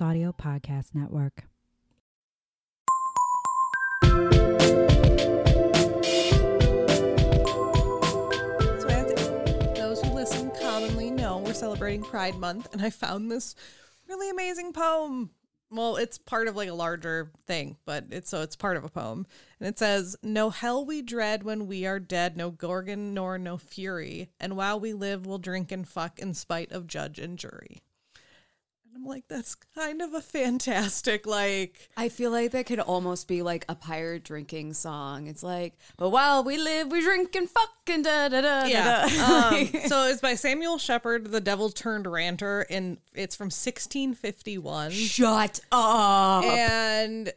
Audio Podcast Network. So those who listen commonly know, we're celebrating Pride Month, and I found this really amazing poem. Well, it's part of like a larger thing, but it's so it's part of a poem. And it says, No hell we dread when we are dead, no gorgon nor no fury. And while we live, we'll drink and fuck in spite of judge and jury. Like, that's kind of a fantastic, like I feel like that could almost be like a pirate drinking song. It's like, but while we live, we drink and fuck and da da da Yeah. da. um, so it's by Samuel Sheppard, The Devil Turned Ranter, and it's from 1651. Shut up. And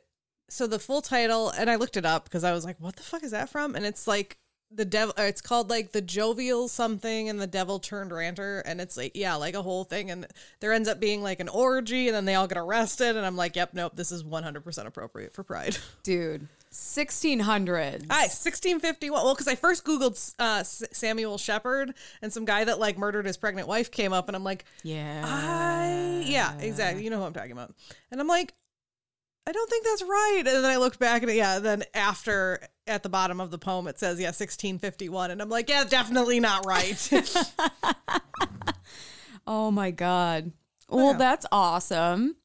so the full title, and I looked it up because I was like, what the fuck is that from? And it's like the devil it's called like the jovial something and the devil turned ranter. And it's like, yeah, like a whole thing. And there ends up being like an orgy, and then they all get arrested. And I'm like, yep, nope, this is 100% appropriate for Pride. Dude, 1600. Hi, 1651. Well, because I first Googled uh, Samuel Sheppard, and some guy that like murdered his pregnant wife came up, and I'm like, Yeah. I yeah, exactly. You know who I'm talking about. And I'm like, I don't think that's right. And then I looked back and yeah, then after at the bottom of the poem it says yeah 1651 and I'm like yeah definitely not right. Oh my God. Well, Yeah. that's awesome.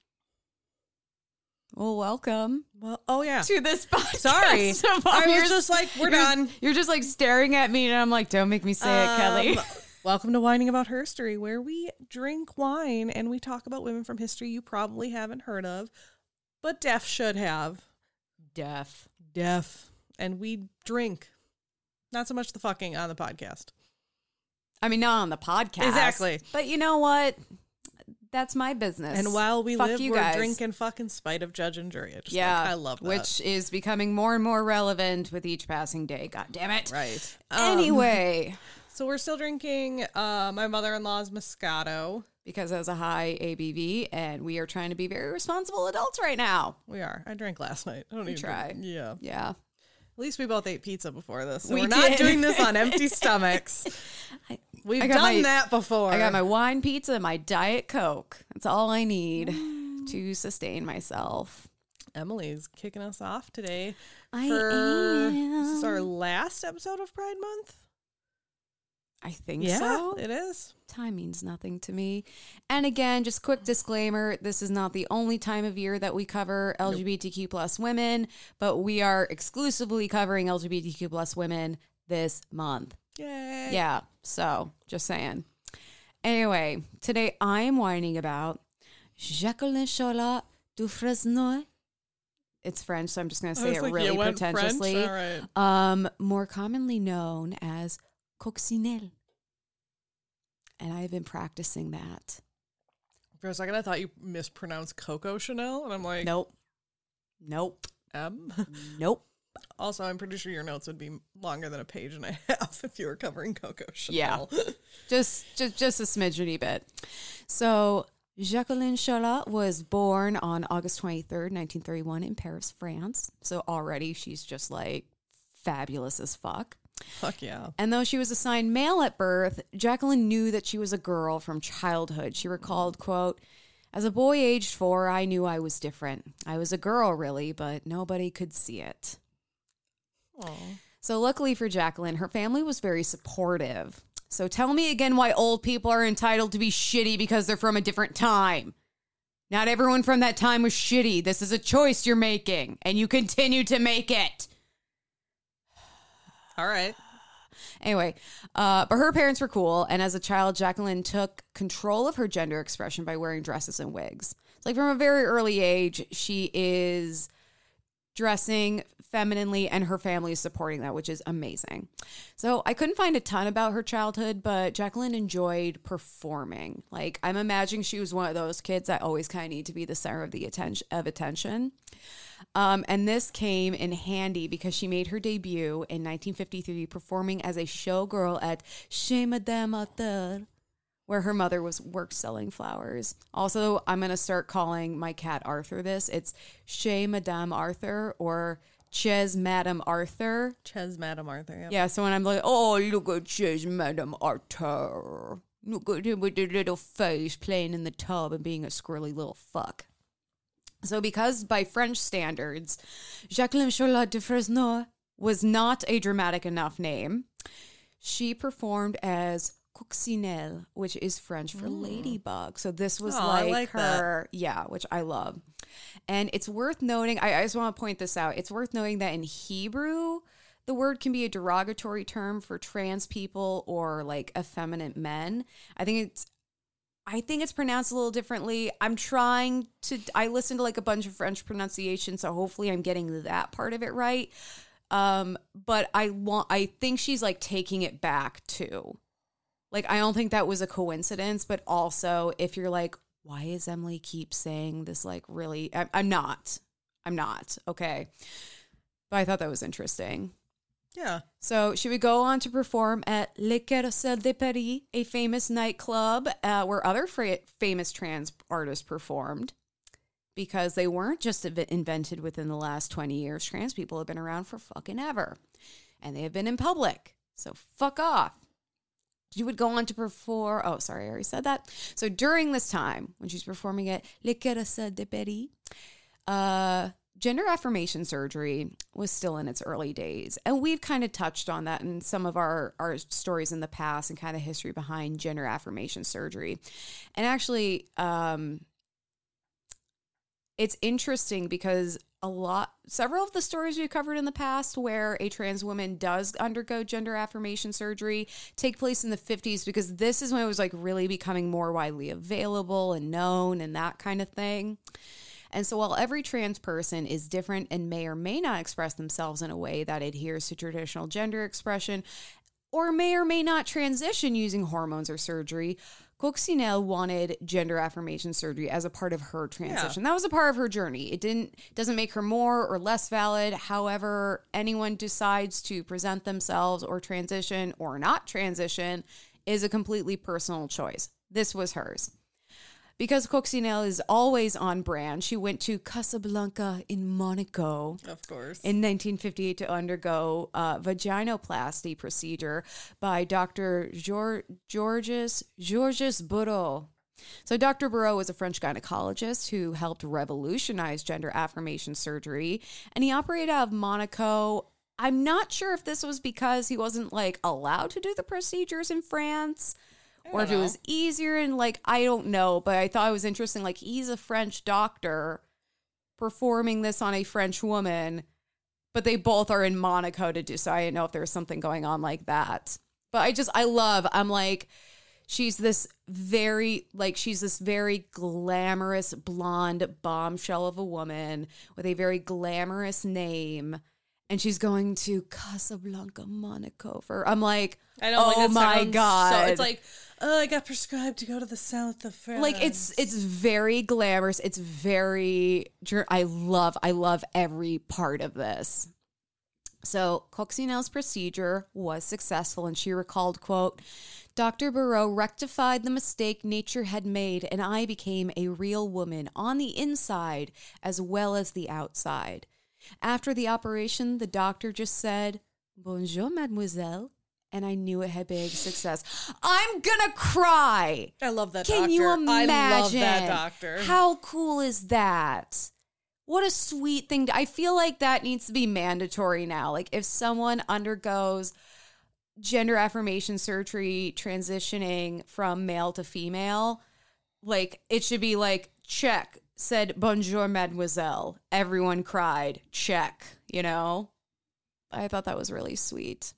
Well, welcome well, oh yeah. to this podcast. Sorry. I was just like, we're you're- done. You're just like staring at me, and I'm like, don't make me say it, Kelly. Um, Welcome to Wining About Herstory, where we drink wine and we talk about women from history you probably haven't heard of, but deaf should have. Deaf. Deaf. And we drink. Not so much the fucking on the podcast. I mean, not on the podcast. Exactly. But you know what? That's my business. And while we Fuck live, you we're guys. drinking fuck in spite of judge and jury. I just yeah, like, I love that. Which is becoming more and more relevant with each passing day. God damn it. right. Um, Anyway, so we're still drinking uh, my mother-in-law's Moscato. Because it has a high ABV, and we are trying to be very responsible adults right now. We are. I drank last night. I don't even try. Yeah. Yeah. At least we both ate pizza before this. So We we are not doing this on empty stomachs. I- We've I done my- that before. I got my wine pizza, and my Diet Coke. That's all I need mm. to sustain myself. Emily's kicking us off today I for this is our last episode of Pride Month. I think Yeah, so. it is. Time means nothing to me. And again, just quick disclaimer this is not the only time of year that we cover LGBTQ plus women, but we are exclusively covering LGBTQ plus women this month. Yay. Yeah, so just saying. Anyway, today I am whining about Jacqueline Cholat du Fresnoy. It's French, so I'm just going to say it like, really pretentiously. Right. Um, more commonly known as coccinelle. And I've been practicing that. For a second, I thought you mispronounced Coco Chanel, and I'm like, Nope. Nope. M. Nope. Also, I'm pretty sure your notes would be longer than a page and a half if you were covering Coco Chanel. Yeah. Chanel. just just just a smidgeny bit. So Jacqueline Cholat was born on August 23rd, 1931 in Paris, France. So already she's just like fabulous as fuck. Fuck yeah. And though she was assigned male at birth, Jacqueline knew that she was a girl from childhood. She recalled, quote, as a boy aged four, I knew I was different. I was a girl, really, but nobody could see it. Aw. So, luckily for Jacqueline, her family was very supportive. So, tell me again why old people are entitled to be shitty because they're from a different time. Not everyone from that time was shitty. This is a choice you're making, and you continue to make it. All right. Anyway, uh, but her parents were cool, and as a child, Jacqueline took control of her gender expression by wearing dresses and wigs. Like from a very early age, she is dressing femininely, and her family is supporting that, which is amazing. So I couldn't find a ton about her childhood, but Jacqueline enjoyed performing. Like I'm imagining she was one of those kids that always kind of need to be the center of the attention of attention. Um, and this came in handy because she made her debut in 1953 performing as a showgirl at Chez Madame Arthur, where her mother was worked selling flowers. Also, I'm going to start calling my cat Arthur this. It's Chez Madame Arthur or Chez Madame Arthur. Chez Madame Arthur. Yep. Yeah, so when I'm like, oh, look at Chez Madame Arthur. Look at him with the little face playing in the tub and being a squirrely little fuck. So, because by French standards, Jacqueline Charlotte de Fresneau was not a dramatic enough name, she performed as Coccinelle, which is French for mm. ladybug. So, this was Oh, like, like that. her, yeah, which I love. And it's worth noting, I, I just want to point this out. It's worth noting that in Hebrew, the word can be a derogatory term for trans people or like effeminate men. I think it's I think it's pronounced a little differently. I'm trying to I listened to like a bunch of French pronunciation, so hopefully I'm getting that part of it right. Um, but I want I think she's like taking it back too. Like I don't think that was a coincidence, but also if you're like, why is Emily keep saying this like really I, I'm not. I'm not. Okay. But I thought that was interesting. Yeah. So she would go on to perform at Le Carrousel de Paris, a famous nightclub uh, where other fra- famous trans artists performed. Because they weren't just inv- invented within the last 20 years. Trans people have been around for fucking ever. And they have been in public. So fuck off. She would go on to perform. Oh, sorry, I already said that. So during this time, when she's performing at Le Carrousel de Paris, uh, gender affirmation surgery was still in its early days. And we've kind of touched on that in some of our, our stories in the past and kind of history behind gender affirmation surgery. And actually, um, it's interesting because a lot several of the stories we've covered in the past where a trans woman does undergo gender affirmation surgery take place in the 50s because this is when it was like really becoming more widely available and known and that kind of thing. And so, while every trans person is different and may or may not express themselves in a way that adheres to traditional gender expression, or may or may not transition using hormones or surgery, Coccinelle wanted gender affirmation surgery as a part of her transition. That was a part of her journey. It didn't doesn't make her more or less valid. However, anyone decides to present themselves or transition or not transition is a completely personal choice. This was hers. Because Coccinelle is always on brand, she went to Casablanca in Monaco Of course. in 1958 to undergo a vaginoplasty procedure by Dr. Geor- Georges Georges Burou. So Dr. Burou was a French gynecologist who helped revolutionize gender affirmation surgery, and he operated out of Monaco. I'm not sure if this was because he wasn't like allowed to do the procedures in France or if it was easier and like I don't know, but I thought it was interesting like he's a French doctor performing this on a French woman, but they both are in Monaco to do so. I didn't know if there was something going on like that. But I just I love I'm like she's this very like she's this very glamorous blonde bombshell of a woman with a very glamorous name. And she's going to Casablanca, Monaco for I'm like, I know. like, oh it my god! So it's like, oh, I got prescribed to go to the south of France. like it's it's very glamorous it's very i love i love every part of this so coccinelle's procedure was successful and she recalled quote dr Burou rectified the mistake nature had made and i became a real woman on the inside as well as the outside after the operation the doctor just said bonjour mademoiselle and i knew it had been a success i'm gonna cry I love that. can doctor. you imagine? I love that doctor. How cool is that? What a sweet thing. I feel like that needs to be mandatory now. Like if someone undergoes gender affirmation surgery transitioning from male to female, like it should be like check said bonjour mademoiselle. Everyone cried. Check, you know? I thought that was really sweet.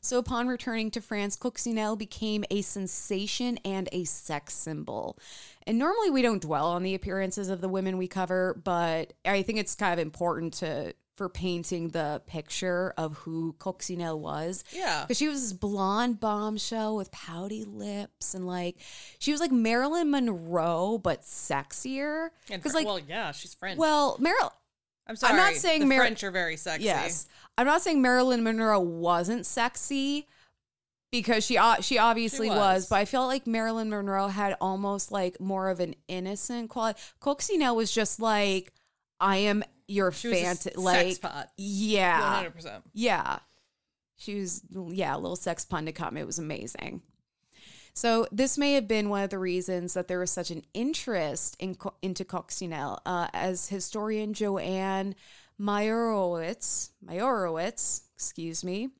So, upon returning to France, Coccinelle became a sensation and a sex symbol. And normally we don't dwell on the appearances of the women we cover, but I think it's kind of important to for painting the picture of who Coccinelle was. Yeah. Because she was this blonde bombshell with pouty lips and like she was like Marilyn Monroe, but sexier. Because like well, yeah, she's French. well, Marilyn I'm sorry. I'm not saying the Mar- French are very sexy. Yes, I'm not saying Marilyn Monroe wasn't sexy because she she obviously She was. was. but I felt like Marilyn Monroe had almost like more of an innocent quality. Coccinelle was just like, I am your a like pot. yeah 100. percent yeah. She was, yeah, a little sex pun to come. It was amazing. So this may have been one of the reasons that there was such an interest in Co- into Coccinelle, uh, as historian Joanne Meyerowitz, Meyerowitz, excuse me,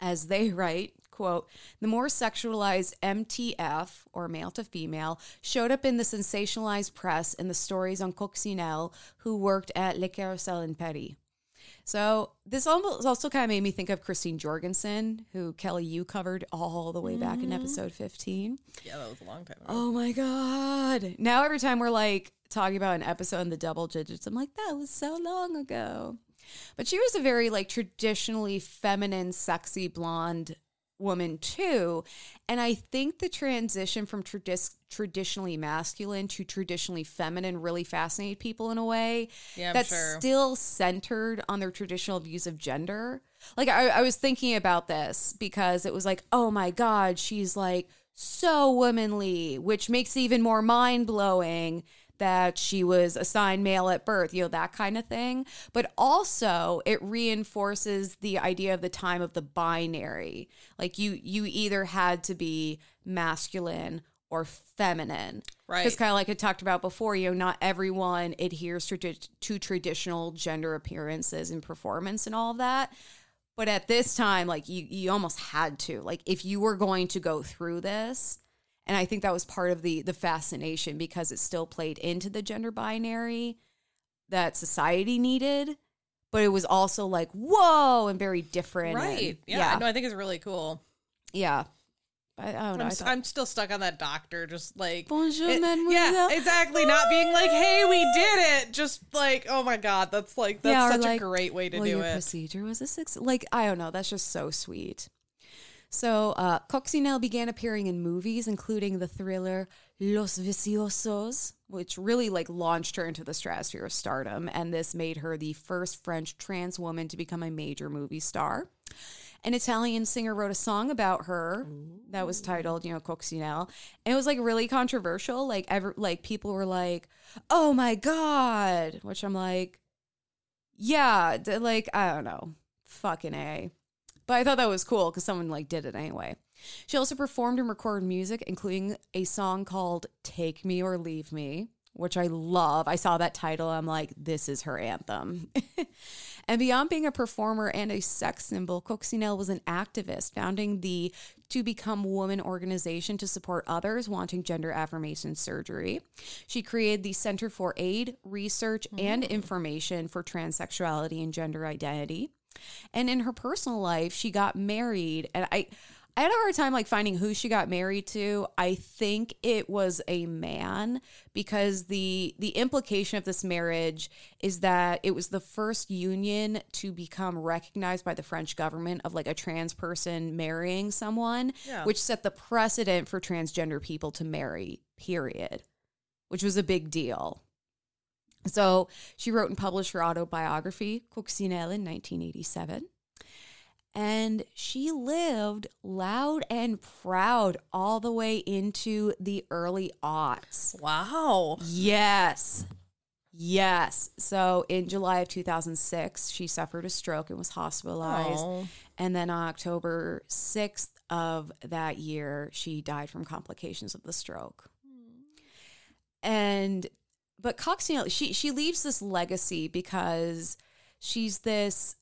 as they write, quote, the more sexualized MTF, or male to female, showed up in the sensationalized press in the stories on Coccinelle, who worked at Le Carousel in Paris. So this almost also kind of made me think of Christine Jorgensen, who Kelly you covered all the way back in mm-hmm. episode 15. Yeah, that was a long time ago. Oh my god. Now every time we're like talking about an episode in the double digits, I'm like, that was so long ago. But she was a very like traditionally feminine, sexy blonde woman too. And I think the transition from tradi- traditionally masculine to traditionally feminine really fascinated people in a way Yeah, that's sure. still centered on their traditional views of gender. Like I, I was thinking about this because it was like, oh my God, she's like so womanly, which makes it even more mind blowing that she was assigned male at birth, you know, that kind of thing. But also it reinforces the idea of the time of the binary. Like you you either had to be masculine or feminine. Right. Because kind of like I talked about before, you know, not everyone adheres to, to traditional gender appearances and performance and all of that. But at this time, like you, you almost had to. Like if you were going to go through this, and I think that was part of the the fascination because it still played into the gender binary that society needed, but it was also like whoa and very different. right. and- Yeah. yeah, No, I think it's really cool. yeah. I, I don't know. I'm, I thought, I'm still stuck on that doctor, just like Bonjour, it- mademoiselle. Yeah, exactly. Not being like, "Hey, we did it." Just like, "Oh my god, that's like that's Yeah, such like, a great way to well, do it." procedure was a six. Like I don't know. That's just so sweet. So uh, Coccinelle began appearing in movies, including the thriller Los Viciosos, which really like launched her into the stratosphere of stardom, and this made her the first French trans woman to become a major movie star. An Italian singer wrote a song about her that was titled, you know, Coccinelle, and it was like really controversial. Like ever, like people were like, "Oh my god," which I'm like, yeah, like I don't know, fucking a. But I thought that was cool because someone like did it anyway. She also performed and recorded music, including a song called "Take Me or Leave Me," which I love. I saw that title, I'm like, this is her anthem. and beyond being a performer and a sex symbol, Coccinelle was an activist, founding the To Become Woman organization to support others wanting gender affirmation surgery. She created the Center for Aid, Research, and mm. Information for Transsexuality and Gender Identity. And in her personal life, she got married, and I. I had a hard time like finding who she got married to. I think it was a man because the the implication of this marriage is that it was the first union to become recognized by the French government of like a trans person marrying someone, Yeah. which set the precedent for transgender people to marry. Period. Which was a big deal. So she wrote and published her autobiography, Coccinelle, in 1987. And she lived loud and proud all the way into the early aughts. Wow. Yes. Yes. So in July of 2006, she suffered a stroke and was hospitalized. Oh. And then on October 6th of that year, she died from complications of the stroke. Hmm. And but Coccinelle, she she leaves this legacy because she's this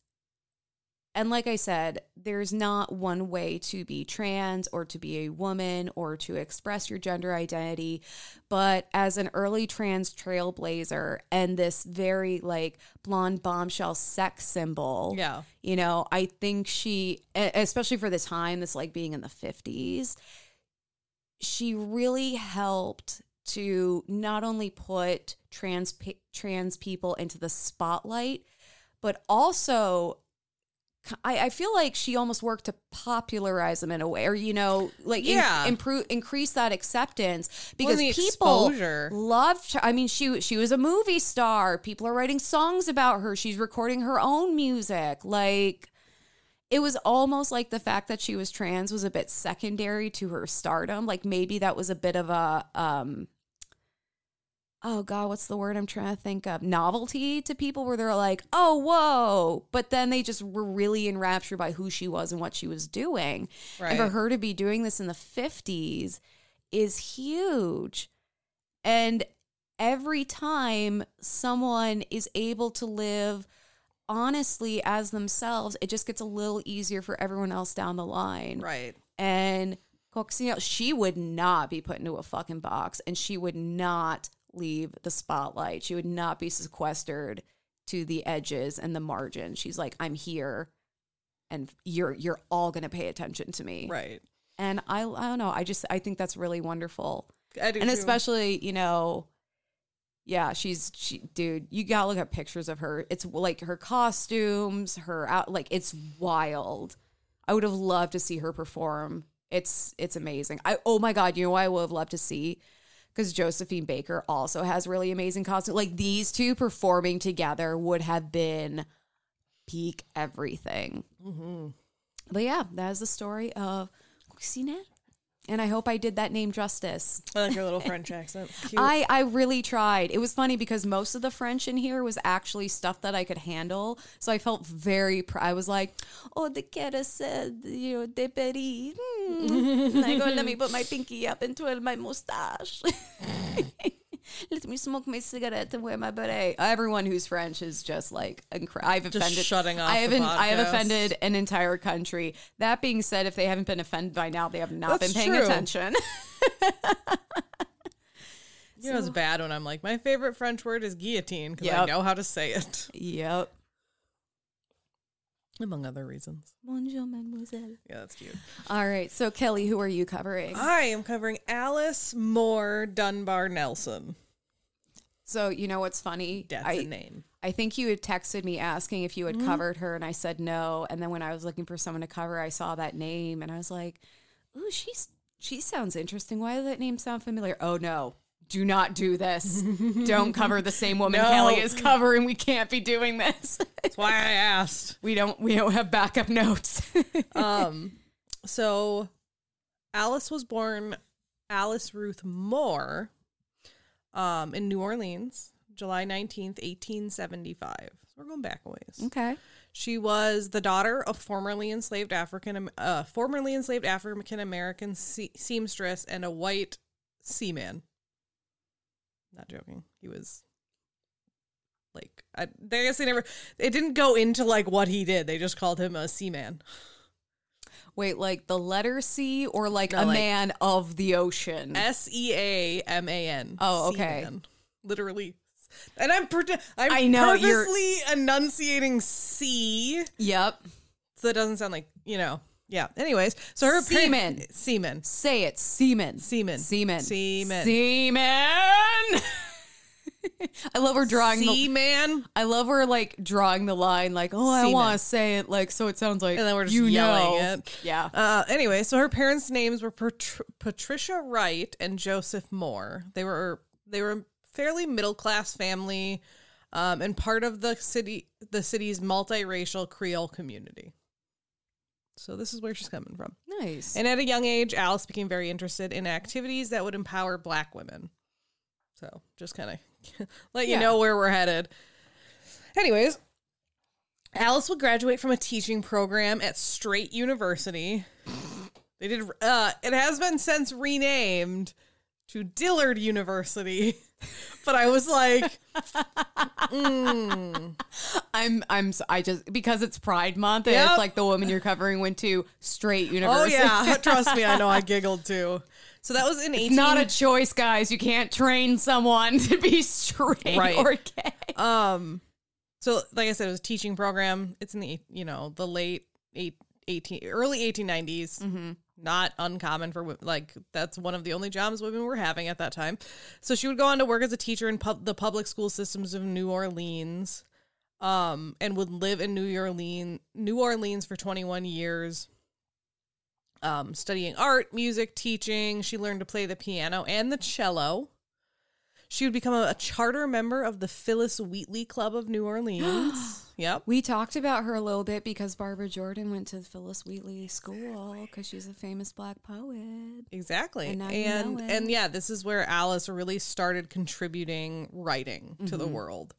and like I said, there's not one way to be trans or to be a woman or to express your gender identity. But as an early trans trailblazer and this very like blonde bombshell sex symbol, Yeah. you know, I think she, especially for the time, this like being in the 50s, she really helped to not only put trans trans people into the spotlight, but also I, I feel like she almost worked to popularize them in a way, or you know, like in- Yeah. improve increase that acceptance because the people exposure. loved. Her. I mean, she she was a movie star. People are writing songs about her. She's recording her own music. Like it was almost like the fact that she was trans was a bit secondary to her stardom. Like maybe that was a bit of a um oh god what's the word i'm trying to think of? Novelty to people where they're like oh whoa. But then they just were really enraptured by who she was and what she was doing. And for her to be doing this in the 50s is huge. And every time someone is able to live honestly as themselves it just gets a little easier for everyone else down the line. Right. and Coccinelle, she would not be put into a fucking box and she would not leave the spotlight. She would not be sequestered to the edges and the margin. She's like, I'm here and you're you're all gonna pay attention to me. Right. And I I don't know, I just I think that's really wonderful. And too. especially, you know, yeah, she's she dude, you gotta look at pictures of her. It's like her costumes, her out like it's wild. I would have loved to see her perform. It's it's amazing. I oh my god, you know what I would have loved to see? Because Josephine Baker also has really amazing costumes. Like these two performing together would have been peak everything. Mm-hmm. But yeah, that is the story of Christine. And I hope I did that name justice. I like your little French accent. Cute. I, I really tried. It was funny because most of the French in here was actually stuff that I could handle. So I felt very, pr- I was like, oh, the cat said, you know, de Paris. Hmm. And I go, let me put my pinky up and twirl my mustache. let me smoke my cigarette and wear my beret. Everyone who's French is just like, incre- I've offended. Just shutting off I haven't. I have offended an entire country. That being said, if they haven't been offended by now, they have not That's been paying true. attention. you know, it's bad when I'm like, my favorite French word is guillotine because I know how to say it, yep. Among other reasons. Bonjour, mademoiselle. Yeah, that's cute. All right. So, Kelly, who are you covering? I am covering Alice Moore Dunbar Nelson. So, you know what's funny? That's I, a name. I think you had texted me asking if you Mm-hmm. had covered her, and I said no. And then when I was looking for someone to cover, I saw that name, and I was like, "Ooh, she's she sounds interesting. Why does that name sound familiar?" Oh no. Do not do this. don't cover the same woman No. Kelly is covering. We can't be doing this. That's why I asked. we don't we don't have backup notes. Um, so Alice was born Alice Ruth Moore um, in New Orleans, July 19th, 1875. So we're going back a ways. okay. She was the daughter of formerly enslaved African, uh, formerly enslaved African American se- seamstress and a white seaman. Not joking. He was like, I, I guess they never, it didn't go into like what he did. They just called him a seaman. Wait, like the letter C or like No, a like- man of the ocean? S E A M A N. Oh, okay. Seaman. Literally. And I'm pretend- I'm I know, you're- purposely enunciating C, yep. so it doesn't sound like you know. Yeah. Anyways, so her pa- Seaman. seaman, Say it. Seaman. seaman, Seaman. seaman, Seaman. I love her drawing the seaman. I love her like drawing the line like, oh, I want to say it like so it sounds like And then we're just you yelling know. it. Yeah. Uh, anyway, so her parents' names were Patr- Patricia Wright and Joseph Moore. They were they were a fairly middle class family, um, and part of the city the city's multiracial Creole community. So this is where she's coming from. Nice. And at a young age, Alice became very interested in activities that would empower Black women. So just kind of let you Yeah. know where we're headed. Anyways, Alice will graduate from a teaching program at Straight University. They did. Uh, it has been since renamed to Dillard University, but I was like, mm, I'm I'm I just because it's Pride Month and Yep. it's like the woman you're covering went to straight university. oh yeah, trust me, I know. I giggled too. So that was in It's 18. not a choice, guys. You can't train someone to be straight Right. or gay. Um, so like I said, it was a teaching program. It's in the you know the late eight, 18, early eighteen nineties. Not uncommon for like that's one of the only jobs women were having at that time. So she would go on to work as a teacher in pub- the public school systems of New Orleans, um, and would live in New Orleans, New Orleans for twenty one years. Um, studying art, music, teaching. She learned to play the piano and the cello. She would become a, a charter member of the Phyllis Wheatley Club of New Orleans. Yep. We talked about her a little bit because Barbara Jordan went to Phyllis Wheatley School because she's a famous black poet. Exactly. And And and, know it. and yeah, this is where Alice really started contributing writing to Mm-hmm. the world.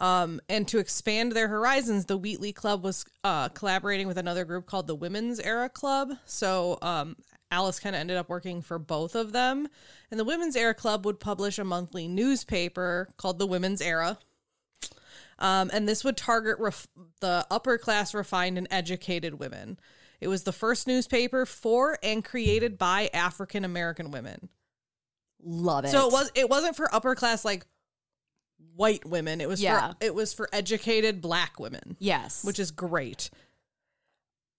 Um, and to expand their horizons, the Wheatley Club was uh, collaborating with another group called the Women's Era Club. So um, Alice kind of ended up working for both of them. And the Women's Era Club would publish a monthly newspaper called the Women's Era. Um, and this would target ref- the upper class, refined, and educated women. It was the first newspaper for and created by African American women. Love it. So it was it wasn't for upper class like white women. It was Yeah. for it was for educated black women, yes, which is great.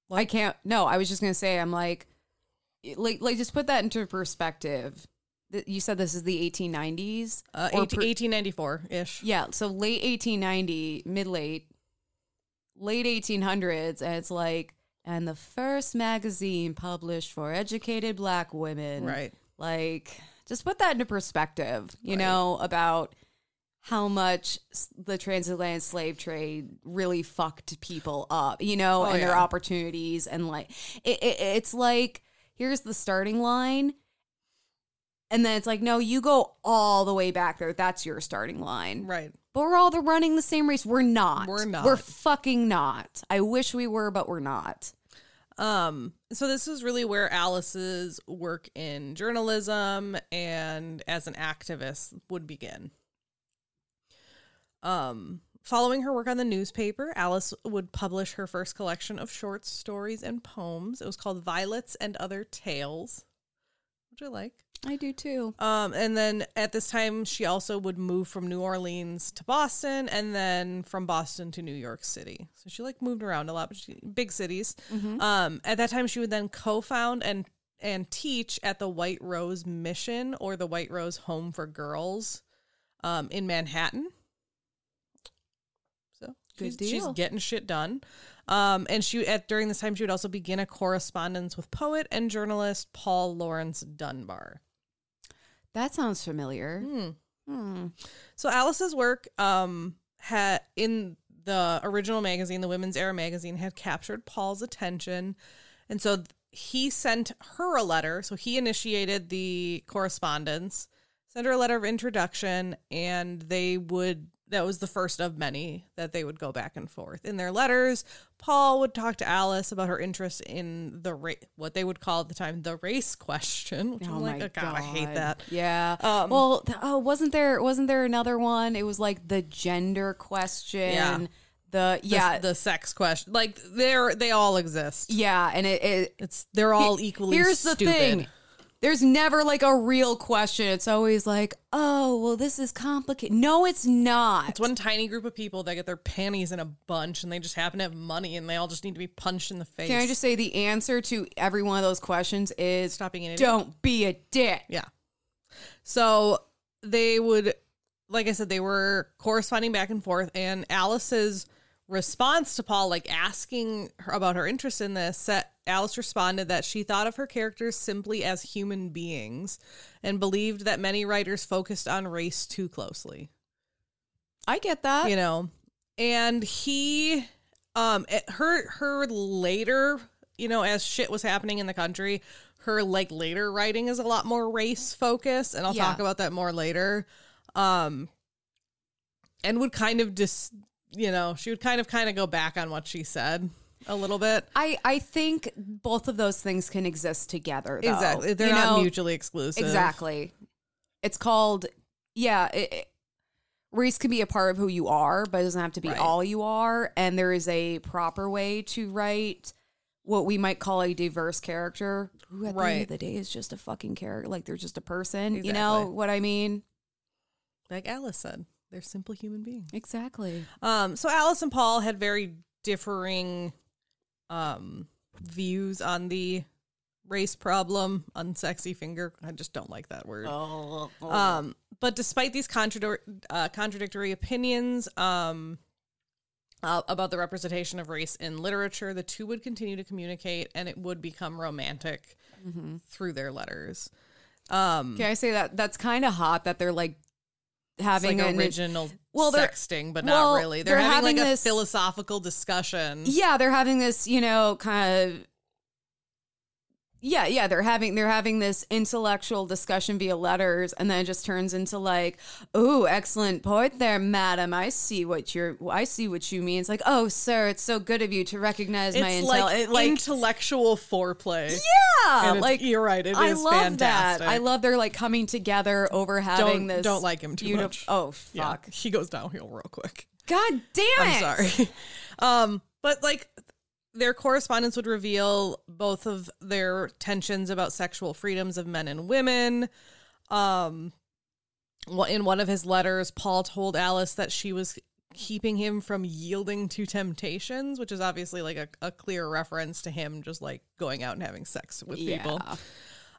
I can't. No, I was just gonna say. I'm like, like, like, just put that into perspective. You said this is the 1890s. Uh, 18, per- 1894 ish. yeah, so late 1890, mid late, late 1800s, and it's like, and the first magazine published for educated black women. Right. Like, just put that into perspective. You know about how much the transatlantic slave trade really fucked people up, you know, Oh, and their opportunities. And like, it, it, it's like, here's the starting line. And then it's like, no, you go all the way back there. That's your starting line. Right. But we're all the running the same race. We're not. We're not. We're fucking not. I wish we were, but we're not. Um, so this is really where Alice's work in journalism and as an activist would begin. Um, following her work on the newspaper, Alice would publish her first collection of short stories and poems. It was called Violets and Other Tales, which I like. I do too. Um, and then at this time, she also would move from New Orleans to Boston, and then from Boston to New York City. So she like moved around a lot, but she, big cities. Um, at that time, she would then co-found and and teach at the White Rose Mission or the White Rose Home for Girls, um, in Manhattan. So Good she's, she's getting shit done. Um, and she at during this time she would also begin a correspondence with poet and journalist Paul Laurence Dunbar. That sounds familiar. Hmm. Hmm. So Alice's work um had in the original magazine, the Women's Era magazine, had captured Paul's attention. And so he sent her a letter. So he initiated the correspondence, sent her a letter of introduction, and they would that was the first of many that they would go back and forth. In their letters, Paul would talk to Alice about her interest in the ra- what they would call at the time the race question, which I'm like, oh, God, I hate that. Yeah. Um, well, th- oh, wasn't there wasn't there another one? It was like the gender question. Yeah. The The- yeah the sex question, like they're they all exist. yeah, and it, it It's they're all equally. Here's the stupid. thing. There's never like a real question. It's always like, oh, well, this is complicated. No, it's not. It's one tiny group of people that get their panties in a bunch, and they just happen to have money, and they all just need to be punched in the face. Can I just say the answer to every one of those questions is stop being an idiot? don't be a dick. Yeah. So they would, like I said, they were corresponding back and forth, and Alice's response to Paul, like asking her about her interest in this, Alice responded that she thought of her characters simply as human beings and believed that many writers focused on race too closely. I get that. you know and he um it- her her later you know as shit was happening in the country her like later writing is a lot more race focused and i'll Yeah. talk about that more later um and would kind of just you know she would kind of kind of go back on what she said a little bit I, I think both of those things can exist together. Though. exactly they're You not know, mutually exclusive Exactly. It's called, yeah, it, it- race can be a part of who you are, but it doesn't have to be Right. all you are. And there is a proper way to write what we might call a diverse character, who at the end Right. of the day is just a fucking character. Like they're just a person. You know what I mean? like alice said they're simple human beings Exactly. Um, so Alice and Paul had very differing um views on the race problem, unsexy finger. I just don't like that word. Oh. Um, but despite these contradictory uh, contradictory opinions um uh, about the representation of race in literature, the two would continue to communicate, and it would become romantic through their letters. Um, Can I say that? That's kind of hot that they're like, having like an original well, sexting, but well, not really. They're, they're having, having like this- a philosophical discussion. yeah they're having this you know kind of yeah yeah they're having they're having this intellectual discussion via letters and then it just turns into like oh excellent point there madam i see what you're i see what you mean it's like oh sir it's so good of you to recognize my It's intel like, it, like intellectual foreplay. yeah like you're right. It is I love fantastic. that. I love they're like coming together over having Don't- this. don't like him too beautif- much. Oh Yeah, fuck! he goes downhill real quick. God damn it! I'm sorry. um, but like their correspondence would reveal both of their tensions about sexual freedoms of men and women. Um, in one of his letters, Paul told Alice that she was keeping him from yielding to temptations, which is obviously like a, a clear reference to him just like going out and having sex with people.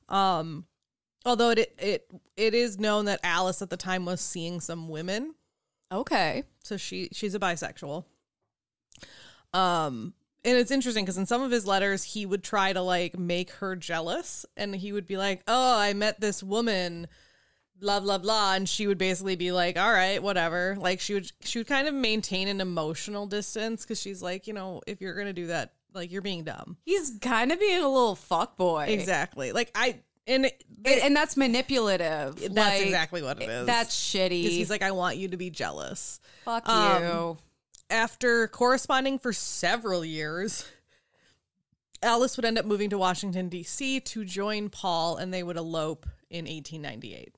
Um, although it it it is known that Alice at the time was seeing some women Okay. so she she's a bisexual um and it's interesting because in some of his letters he would try to like make her jealous and he would be like oh i met this woman blah blah blah and she would basically be like all right whatever like she would she would kind of maintain an emotional distance because she's like you know if you're gonna do that like you're being dumb He's kind of being a little fuck boy. exactly like i and it, And, and that's manipulative. that's Like, exactly what it is That's shitty. he's like i want you to be jealous fuck um, you. After corresponding for several years, Alice would end up moving to Washington, D.C. to join Paul, and they would elope in 1898.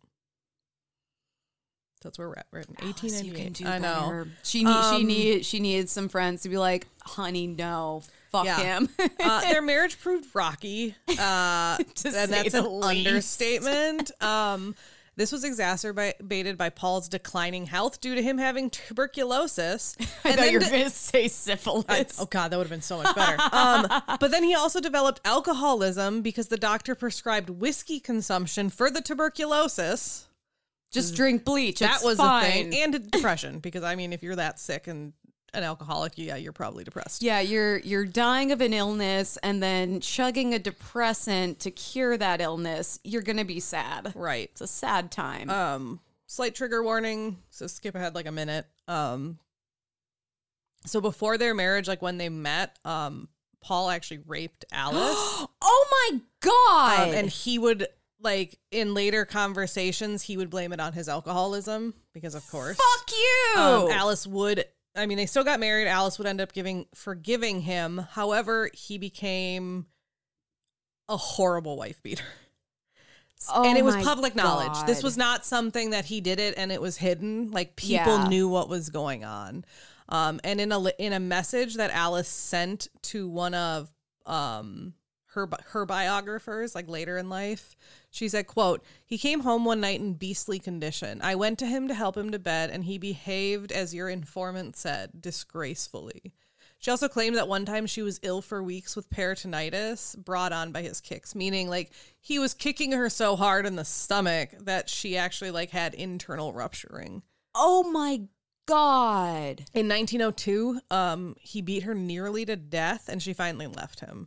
That's where we're at. We're at in Alice, you can 1898. I know. better. She need, she Um, needed she needed some friends to be like, honey, no, fuck Yeah. him. Uh, their marriage proved rocky, uh, and say that's an least. understatement. Um, this was exacerbated by Paul's declining health due to him having tuberculosis. I and thought you were de- gonna say syphilis. I- oh god, that would have been so much better. Um, but then he also developed alcoholism because the doctor prescribed whiskey consumption for the tuberculosis. Just drink bleach. that was fine. a thing, and depression. Because I mean, if you're that sick and an alcoholic, yeah, you're probably depressed. Yeah, you're you're dying of an illness and then chugging a depressant to cure that illness. You're gonna be sad. Right. It's a sad time. Um, slight trigger warning. So skip ahead like a minute. Um, so before their marriage, like when they met, um, Paul actually raped Alice. oh my god! Um, and he would like in later conversations he would blame it on his alcoholism because of course fuck you. um, alice would i mean they still got married. Alice would end up giving forgiving him. However he became a horrible wife beater. Oh and it was public knowledge. This was not something that he did it and it was hidden. Like people Yeah. knew what was going on. Um and in a in a message that alice sent to one of um her her biographers like later in life she said quote he came home one night in beastly condition i went to him to help him to bed and he behaved as your informant said disgracefully she also claimed that one time she was ill for weeks with peritonitis brought on by his kicks, meaning like he was kicking her so hard in the stomach that she actually like had internal rupturing. oh my god! In 1902, um, he beat her nearly to death, and she finally left him.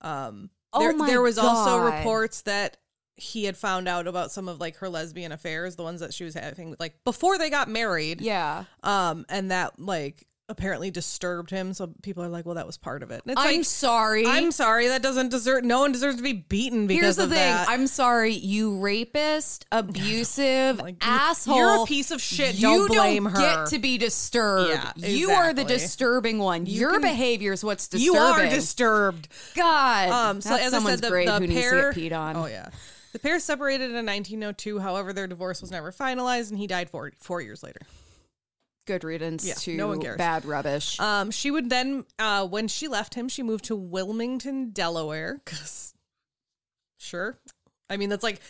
Um, Oh there, my there was also reports that he had found out about some of like her lesbian affairs, the ones that she was having like before they got married. Yeah, Um, and that like apparently disturbed him. So people are like, well, that was part of it. And it's I'm like, sorry. I'm sorry, that doesn't deserve. No one deserves to be beaten because Here's the of thing. that. I'm sorry, you rapist, abusive Like, you- asshole. you're a piece of shit. You Don't blame don't her. get to be disturbed. Yeah, You are the disturbing one. Your can- behavior is what's disturbing. you are disturbed. God. Um, so That's as I someone's said, the, grave the who pair, needs to get peed on. Oh yeah, the pair separated in 1902. However, their divorce was never finalized, and he died four four years later. Good riddance Yeah, to no one cares. bad rubbish. Um, she would then, uh, when she left him, she moved to Wilmington, Delaware. Cause, sure, I mean that's like,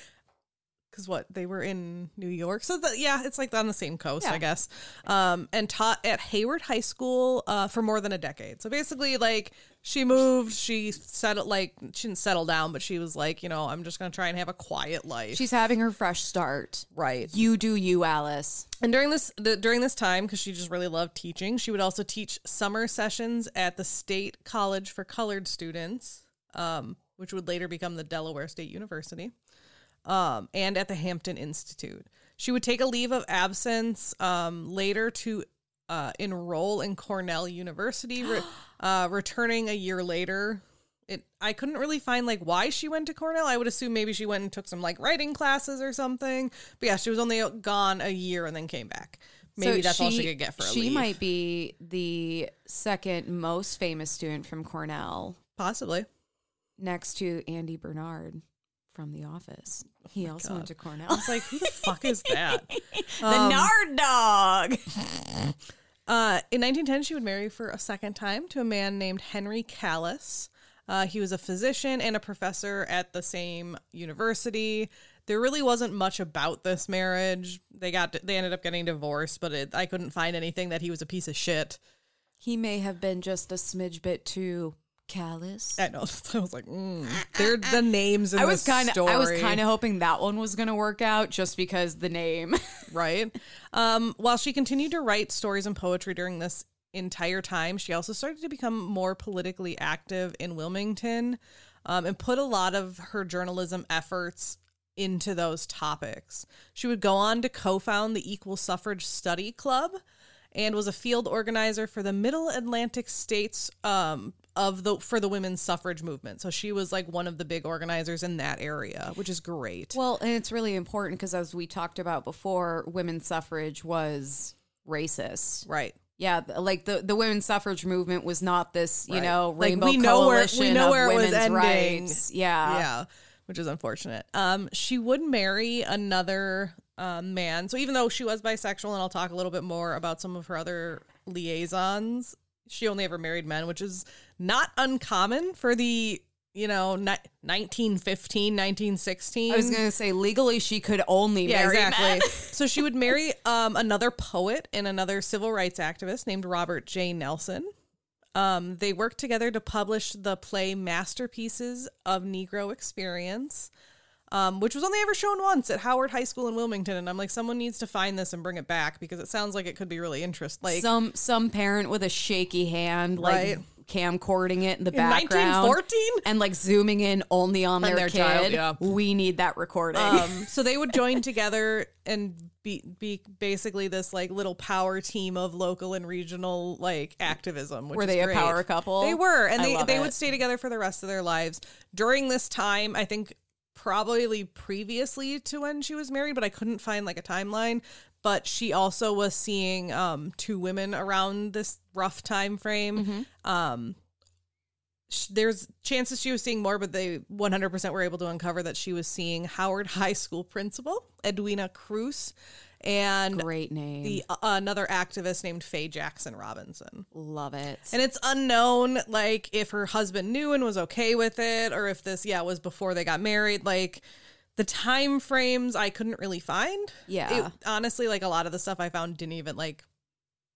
cause what they were in New York, so that yeah, it's like on the same coast, Yeah. I guess. Um, and taught at Howard High School uh, for more than a decade. So basically, like she moved, she settled, like she didn't settle down, but she was like, you know, I'm just gonna try and have a quiet life. She's having her fresh start. right. You do you, Alice. And during this the, during this time, because she just really loved teaching, she would also teach summer sessions at the State College for Colored Students, um, which would later become the Delaware State University. Um, and at the Hampton Institute. She would take a leave of absence um, later to uh, enroll in Cornell University, re- uh, returning a year later. It I couldn't really find like why she went to Cornell. I would assume maybe she went and took some like writing classes or something. But yeah, she was only gone a year and then came back. Maybe So that's all she could get for a She leave. might be the second most famous student from Cornell, possibly. next to Andy Bernard from The Office. He also God. went to Cornell. It's like who the fuck is that? the Nard Dog. Uh, in 1910, she would marry for a second time to a man named Henry Callis. Uh, he was a physician and a professor at the same university. There really wasn't much about this marriage. They got they ended up getting divorced, but it, I couldn't find anything that he was a piece of shit. He may have been just a smidge bit too callous. I know. I was like, mm. they're the names. In I was kind of. I was kind of hoping that one was going to work out just because the name. right? Um, while she continued to write stories and poetry during this entire time, she also started to become more politically active in Wilmington um, and put a lot of her journalism efforts into those topics. She would go on to co found the Equal Suffrage Study Club and was a field organizer for the Middle Atlantic states um, of the for the women's suffrage movement. So she was like one of the big organizers in that area, which is great. well, and it's really important because as we talked about before, women's suffrage was racist. right. Yeah, like the the women's suffrage movement was not this, you Right. know, Like, rainbow we know where- we coalition know of where it was women's ending. rights. Yeah. yeah, which is unfortunate. Um, she would marry another um, man. So even though she was bisexual, and I'll talk a little bit more about some of her other liaisons, she only ever married men, which is not uncommon for the you know ni- 1915, 1916. I was going to say legally she could only yeah, marry exactly. so she would marry um, another poet and another civil rights activist named Robert J. Nelson. Um, they worked together to publish the play Masterpieces of Negro Experience, um, which was only ever shown once at Howard High School in Wilmington. And I'm like, someone needs to find this and bring it back because it sounds like it could be really interesting. Like some some parent with a shaky hand like Right. Camcording it in the in background 1914. and like zooming in only on, their, their kid. child, yeah. We need that recording. Um, so they would join together and be be basically this like little power team of local and regional like activism. Which Were they a power couple? They were, and I they they it. would stay together for the rest of their lives. During this time, I think probably previously to when she was married, but I couldn't find like a timeline. But she also was seeing um, two women around this rough time frame. Mm-hmm. Um, sh- there's chances she was seeing more, but they 100% were able to uncover that she was seeing Howard High School principal Edwina Kruse and Great name. the uh, another activist named Fay Jackson Robinson. Love it. And it's unknown, like if her husband knew and was okay with it, or if this, yeah, was before they got married. Like the time frames, I couldn't really find. Yeah. It- honestly, like a lot of the stuff I found didn't even like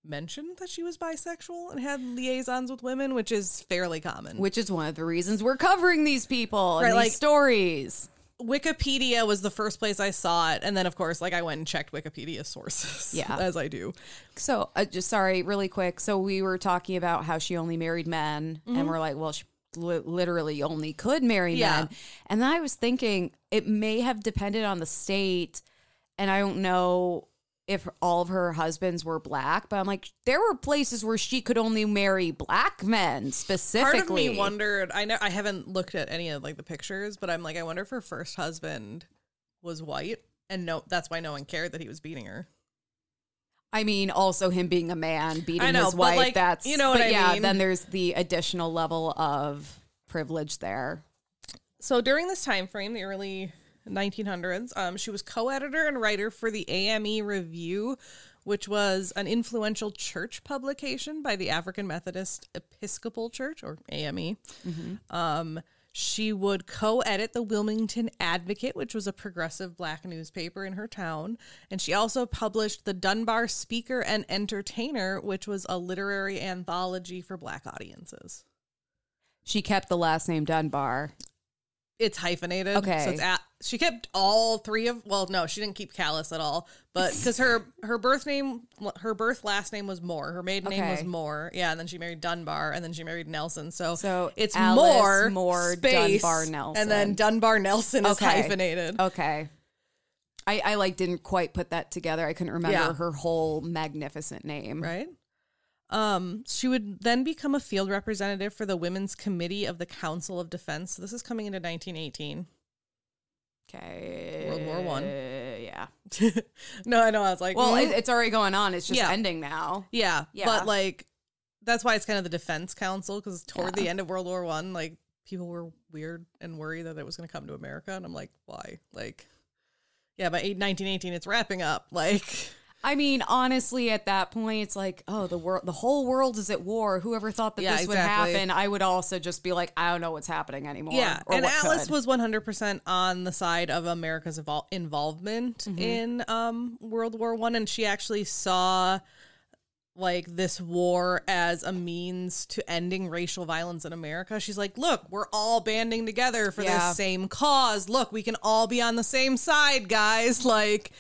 mention that she was bisexual and had liaisons with women, which is fairly common. Which is one of the reasons we're covering these people and Right, these like- stories. Wikipedia was the first place I saw it, and then of course, like I went and checked Wikipedia sources. Yeah. as I do. So, uh, just sorry, really quick. So, we were talking about how she only married men, and we're like, well, she li- literally only could marry. Yeah. men. And then I was thinking it may have depended on the state, and I don't know if all of her husbands were black, but I'm like, there were places where she could only marry black men specifically. Part of me wondered. I know I haven't looked at any of like the pictures, but I'm like, I wonder if her first husband was white, and no, that's why no one cared that he was beating her. I mean, also him being a man beating know, his wife. like, that's you know what but I yeah. mean. Then there's the additional level of privilege there. So during this time frame, the early 1900s, um, she was co-editor and writer for the AME Review, which was an influential church publication by the African Methodist Episcopal Church, or AME. Um, she would co-edit the Wilmington Advocate, which was a progressive black newspaper in her town, and she also published the Dunbar Speaker and Entertainer, which was a literary anthology for black audiences. She kept the last name Dunbar. It's hyphenated. Okay. So it's at, she kept all three of well, no, she didn't keep Callis at all. But because her her birth name her birth last name was Moore. Her maiden name was Okay. Moore. Yeah, and then she married Dunbar and then she married Nelson. So So it's Alice Moore, Moore, space, Dunbar Nelson. And then Dunbar Nelson is Okay. hyphenated. Okay. I, I like didn't quite put that together. I couldn't remember Yeah. her whole magnificent name. right? Um, she would then become a field representative for the Women's Committee of the Council of Defense. So this is coming into 1918. Okay. World War One. Yeah. no, I know. I was like, Well, mm, it, it's already going on. It's just Yeah. ending now. yeah, yeah. but like that's why it's kind of the Defense Council because toward the end of World War One, like people were weird and worried that it was going to come to America, and I'm like, why? Like, yeah, by eight- 1918, it's wrapping up. Like, I mean, honestly, at that point, it's like, oh, the world, the whole world is at war. Whoever thought that Yeah, this exactly. would happen, I would also just be like, I don't know what's happening anymore. Yeah, or and Alice could. was 100% on the side of America's evol- involvement Mm-hmm. in um, World War One, and she actually saw like this war as a means to ending racial violence in America. She's like, "Look, we're all banding together for Yeah. this same cause. Look, we can all be on the same side, guys." Like.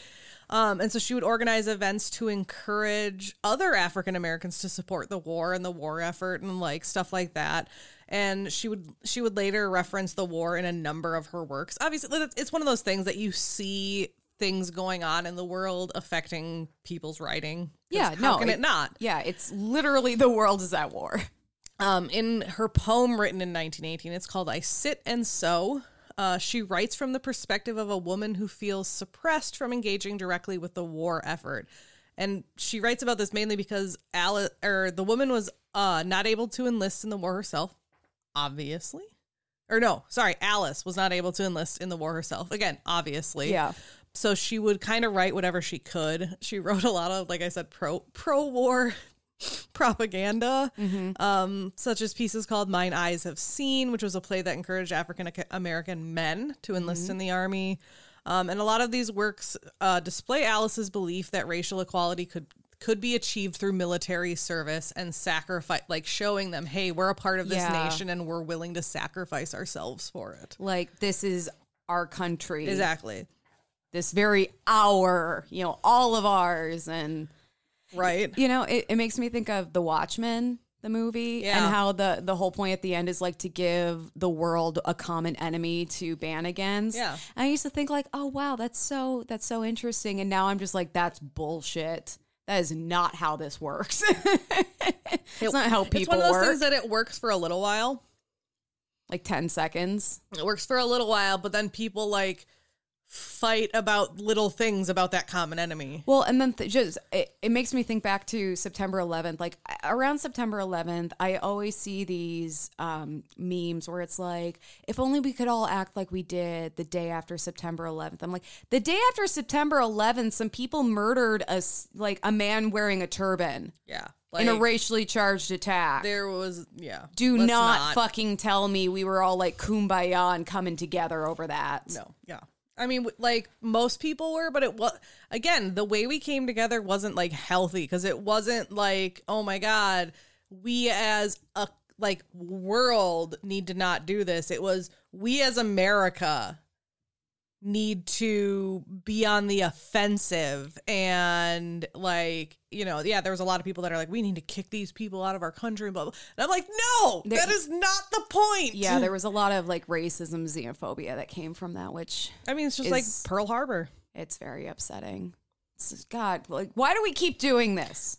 Um, and so she would organize events to encourage other African Americans to support the war and the war effort and like stuff like that. And she would she would later reference the war in a number of her works. Obviously, it's- one of those things that you see things going on in the world affecting people's writing. Yeah, how no, can it, it- not? Yeah, it's literally the world is at war. Um, in her poem written in 1918, it's called "I Sit and Sew." Uh, she writes from the perspective of a woman who feels suppressed from engaging directly with the war effort, and she writes about this mainly because Alice, or the woman, was uh, not able to enlist in the war herself, obviously. Or no, sorry, Alice was not able to enlist in the war herself. Again, obviously. Yeah. So she would kind of write whatever she could. She wrote a lot of, like I said, pro pro war propaganda, um, such as pieces called "Mine Eyes Have Seen," which was a play that encouraged African American men to enlist in the army. Um, and a lot of these works uh, display Alice's belief that racial equality could could be achieved through military service and sacrifice, like showing them, "Hey, we're a part of this Yeah. nation, and we're willing to sacrifice ourselves for it." Like this is our country. Exactly. This very our, you know, all of ours. And Right. you know, it, it makes me think of The Watchmen, the movie, Yeah. and how the the whole point at the end is like to give the world a common enemy to ban against. Yeah. And I used to think like, oh wow, that's so that's so interesting. And now I'm just like, that's bullshit. That is not how this works. it's not how people it's one of those work. things that it works for a little while. like 10 seconds. It works for a little while, but then people like fight about little things about that common enemy. Well, and then th- just it, it makes me think back to September 11th. Like around September 11th, I always see these um, memes where it's like, if only we could all act like we did the day after September 11th. I'm like, the day after September 11th, some people murdered a like a man wearing a turban Yeah. in a racially charged attack. there was yeah. Do let's not, fucking tell me we were all like kumbaya and coming together over that. No, yeah. I mean, like most people were, but it was again the way we came together wasn't like healthy because it wasn't like, oh my god, we as a like world need to not do this. It was we as America need to be on the offensive and like you know yeah there was a lot of people that are like we need to kick these people out of our country blah, blah. and i'm like no There- that is not the point Yeah, there was a lot of like racism, xenophobia that came from that, which i mean it's just is- like pearl harbor It's very upsetting. It's God, like, why do we keep doing this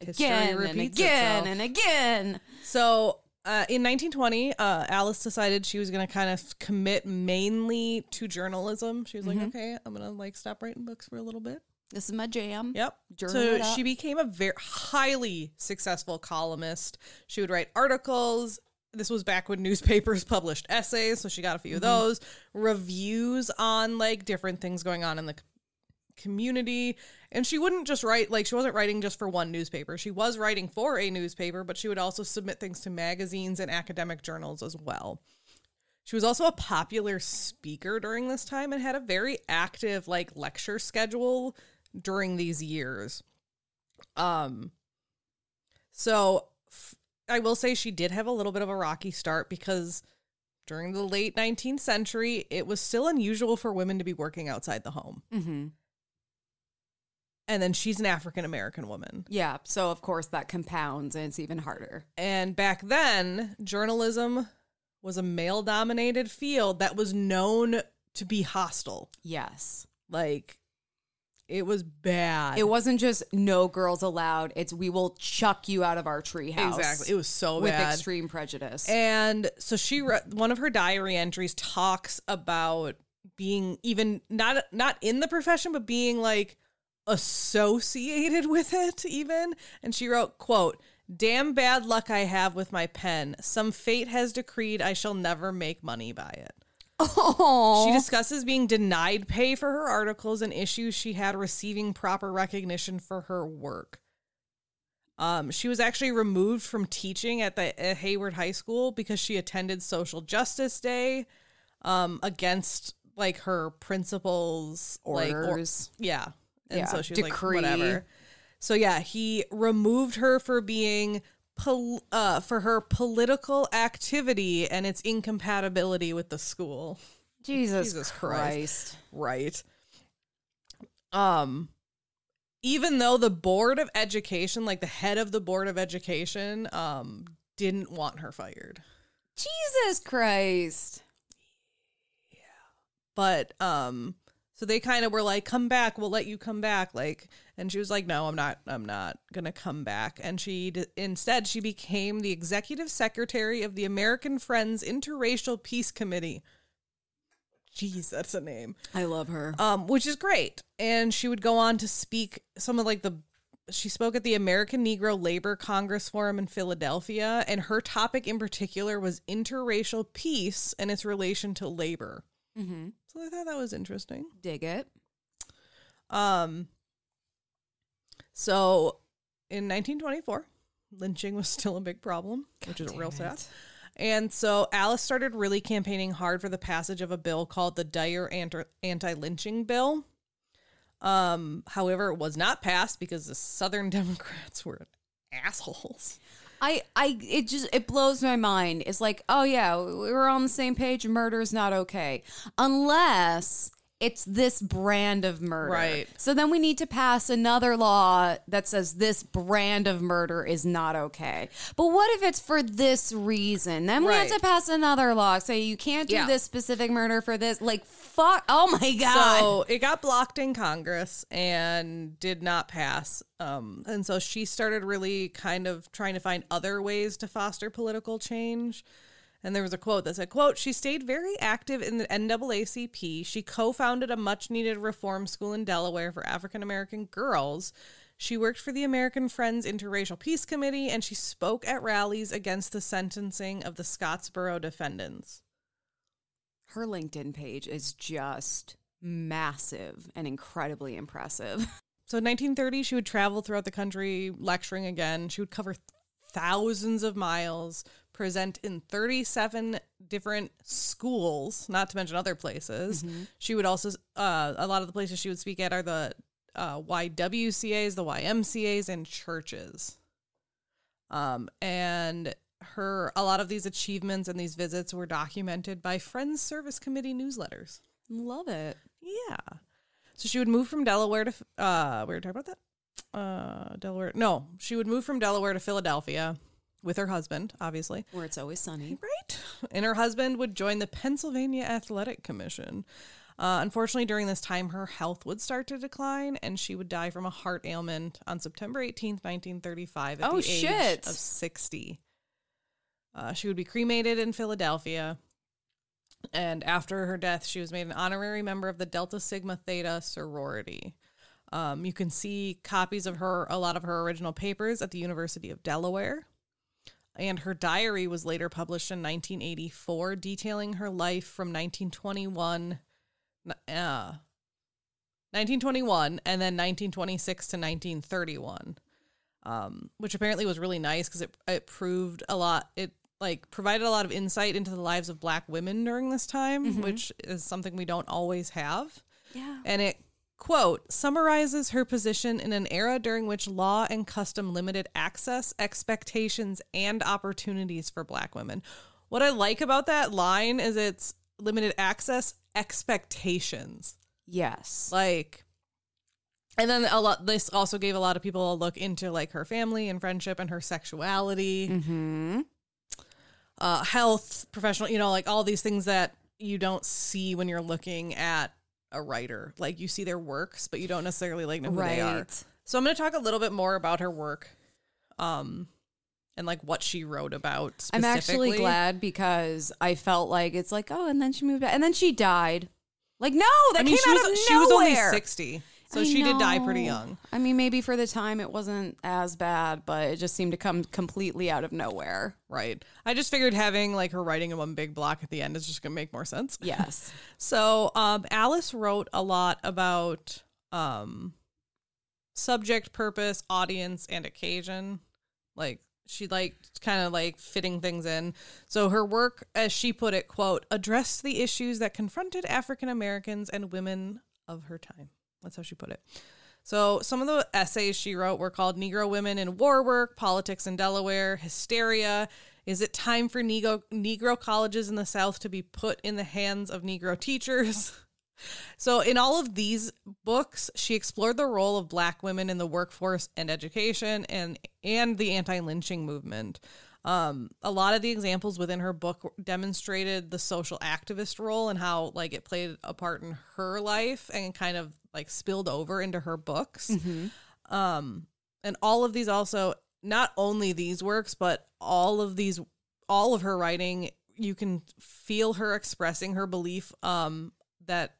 History again and again itself. and again? So uh, in 1920, uh, Alice decided she was going to kind of commit mainly to journalism. She was like, okay, I'm going to like stop writing books for a little bit. This is my jam. Yep. Journal so up. she became a very highly successful columnist. She would write articles. This was back when newspapers published essays, so she got a few of Mm-hmm. those. Reviews on like different things going on in the c- community. And she wouldn't just write like she wasn't writing just for one newspaper. She was writing for a newspaper, but she would also submit things to magazines and academic journals as well. She was also a popular speaker during this time and had a very active like lecture schedule during these years. Um so f- I will say she did have a little bit of a rocky start because during the late 19th century, it was still unusual for women to be working outside the home. Mm-hmm. And then she's an African American woman. Yeah. So of course that compounds and it's even harder. And back then, journalism was a male dominated field that was known to be hostile. Yes. Like, it was bad. It wasn't just no girls allowed. It's we will chuck you out of our treehouse. exactly. It was so bad. with bad. extreme prejudice. And so she wrote one of her diary entries talks about being even not not in the profession but being like associated with it even. And she wrote quote damn bad luck i have with my pen. Some fate has decreed i shall never make money by it. Oh, she discusses being denied pay for her articles and issues she had receiving proper recognition for her work. Um, she was actually removed from teaching at the at Howard High School because she attended Social Justice Day um, against like her principal's like or- orders. yeah, and Yeah, so she was decree. like whatever. So yeah, he removed her for being pol- uh, for her political activity and its incompatibility with the school. Jesus, Jesus Christ. Christ. Right. Um even though the board of education, like the head of the board of education, um didn't want her fired. Jesus Christ. Yeah. But um so they kind of were like come back, we'll let you come back like and she was like no, I'm not I'm not going to come back and she d- instead she became the executive secretary of the American Friends Interracial Peace Committee. Jeez, that's a name. I love her. um, which is great. And she would go on to speak some of like the. She spoke at the American Negro Labor Congress Forum in Philadelphia, and her topic in particular was interracial peace and its relation to labor. Mm-hmm. So I thought that was interesting. Dig it. Um, so in 1924, lynching was still a big problem, which is real sad. And so Alice started really campaigning hard for the passage of a bill called the Dyer Anti Lynching Bill. Um, however, it was not passed because the Southern Democrats were assholes. I, I, it just, it blows my mind. It's like, oh yeah, we were on the same page. Murder is not okay. Unless it's this brand of murder. Right. So then we need to pass another law that says this brand of murder is not okay. But what if it's for this reason? Then we have to pass another law. Say you can't do Yeah. this specific murder for this. Like, fuck. Oh my God. So it got blocked in Congress and did not pass. Um, and so she started really kind of trying to find other ways to foster political change. And there was a quote that said, quote, she stayed very active in the NAACP. She co-founded a much needed reform school in Delaware for African American girls. She worked for the American Friends Interracial Peace Committee and she spoke at rallies against the sentencing of the Scottsboro defendants. Her LinkedIn page is just massive and incredibly impressive. So in 1930, she would travel throughout the country lecturing again. She would cover thousands of miles, present in 37 different schools, not to mention other places. She would also, uh, a lot of the places she would speak at are the uh, YWCAs, the YMCAs, and churches. Um, and her, a lot of these achievements and these visits were documented by Friends Service Committee newsletters. Love it. Yeah. So she would move from Delaware to uh we were talking about that? Uh Delaware. No, she would move from Delaware to Philadelphia with her husband, obviously. Where it's always sunny. Right. And her husband would join the Pennsylvania Athletic Commission. Uh, unfortunately, during this time, her health would start to decline, and she would die from a heart ailment on September 18th, 1935, at Oh, the age shit. of 60. Uh, she would be cremated in Philadelphia. And after her death, she was made an honorary member of the Delta Sigma Theta sorority. Um, you can see copies of her, a lot of her original papers at the University of Delaware. And her diary was later published in 1984, detailing her life from 1921, uh, 1921, and then 1926 to 1931, um, which apparently was really nice because it it proved a lot. It like provided a lot of insight into the lives of Black women during this time, which is something we don't always have Yeah. and it quote summarizes her position in an era during which law and custom limited access expectations and opportunities for black women What I like about that line is it's limited access expectations. Yes. Like and then a lot this also gave a lot of people a look into like her family and friendship and her sexuality, Mm-hmm. Uh health, professional, you know, like all these things that you don't see when you're looking at a writer. Like you see their works, but you don't necessarily like know who they are. So I'm going to talk a little bit more about her work, um, and like what she wrote about. I'm actually glad because I felt like it's like, oh, and then she moved out, and then she died. Like, no, that I mean, came she out was of she was only nowhere. sixty, so I she did die pretty young. I mean, maybe for the time it wasn't as bad, but it just seemed to come completely out of nowhere. Right. I just figured having like her writing in one big block at the end is just gonna make more sense. Yes. So um, Alice wrote a lot about um, subject, purpose, audience, and occasion. Like she liked kind of like fitting things in. So her work, as she put it, quote, addressed the issues that confronted African Americans and women of her time. That's how she put it. So some of the essays she wrote were called Negro Women in War Work, Politics in Delaware, Hysteria. Is it time for Negro, Negro colleges in the South to be put in the hands of Negro teachers? So, in all of these books, she explored the role of Black women in the workforce and education, and and the anti-lynching movement. Um, a lot of the examples within her book demonstrated the social activist role and how like it played a part in her life and kind of like spilled over into her books. Um, and all of these also not only these works, but all of these, all of her writing, you can feel her expressing her belief um, that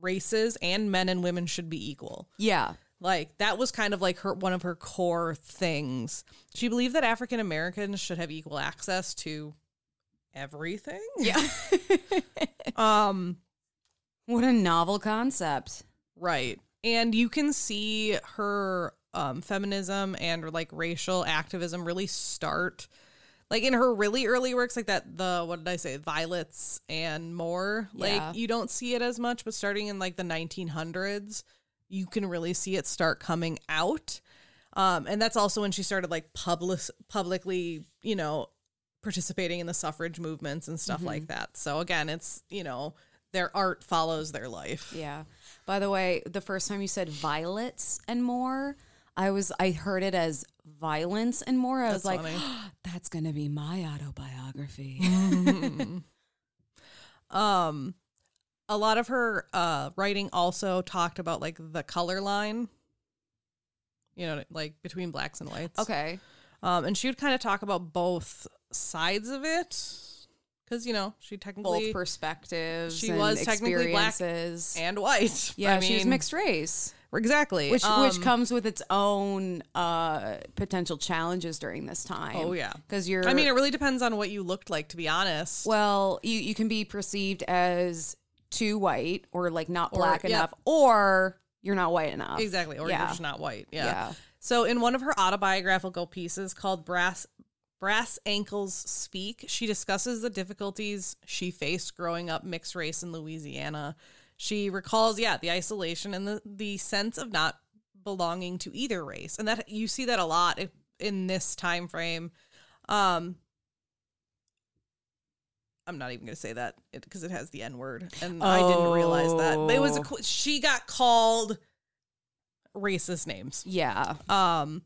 races and men and women should be equal. Yeah. Like that was kind of like her one of her core things. She believed that African Americans should have equal access to everything. Yeah. Um what a novel concept. Right. And you can see her um, feminism and like racial activism really start like in her really early works like that the what did I say violets and more Yeah. like you don't see it as much but starting in like the 1900s you can really see it start coming out um and that's also when she started like public publicly you know participating in the suffrage movements and stuff like that so again it's you know their art follows their life Yeah. By the way, the first time you said violets and more, I was I heard it as violence and more. I was like, funny. that's gonna be my autobiography. um a lot of her uh writing also talked about like the color line you know like between blacks and whites okay. um and she would kind of talk about both sides of it because you know she technically Both perspectives. she was technically black and white Yeah, I she was mixed race, exactly which Um, which comes with its own uh, potential challenges during this time. oh yeah because you're. i mean it really depends on what you looked like to be honest well, you you can be perceived as too white or like not Or- black yeah. enough, or you're not white enough. exactly or Yeah. you're just not white yeah. Yeah. So in one of her autobiographical pieces called Brass Brass Ankles Speak, she discusses the difficulties she faced growing up mixed race in Louisiana. She recalls, yeah, the isolation and the the sense of not belonging to either race. And that you see that a lot in this time frame. Um I'm not even going to say that because it, has the N word, and I didn't realize that. But it was a, Oh. she got called racist names Yeah. um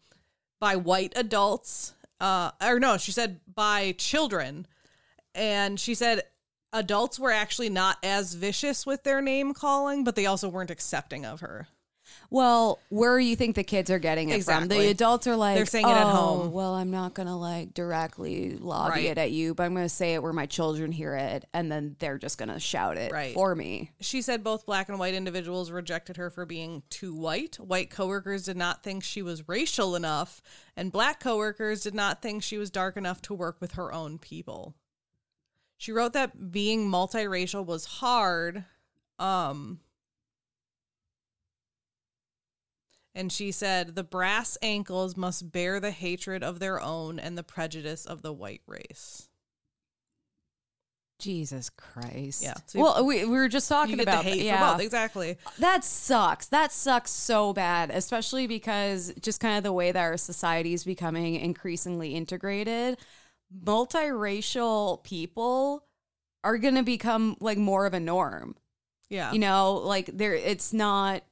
by white adults uh or no she said by children. And she said adults were actually not as vicious with their name calling but they also weren't accepting of her Well, where do you think the kids are getting it from? The adults are like, They're saying it at "Oh, home." Well, I'm not gonna like directly lobby Right. it at you, but I'm gonna say it where my children hear it, and then they're just gonna shout it Right. for me. she said both black and white individuals rejected her for being too white white coworkers did not think she was racial enough and black coworkers did not think she was dark enough to work with her own people she wrote that being multiracial was hard um and she said the brass ankles must bear the hatred of their own and the prejudice of the white race Jesus Christ. Yeah. So well, we, we were just you talking about the hate yeah. exactly That sucks. That sucks so bad, especially because just kind of the way that our society is becoming increasingly integrated. multiracial people are going to become like more of a norm. Yeah. You know, like there it's not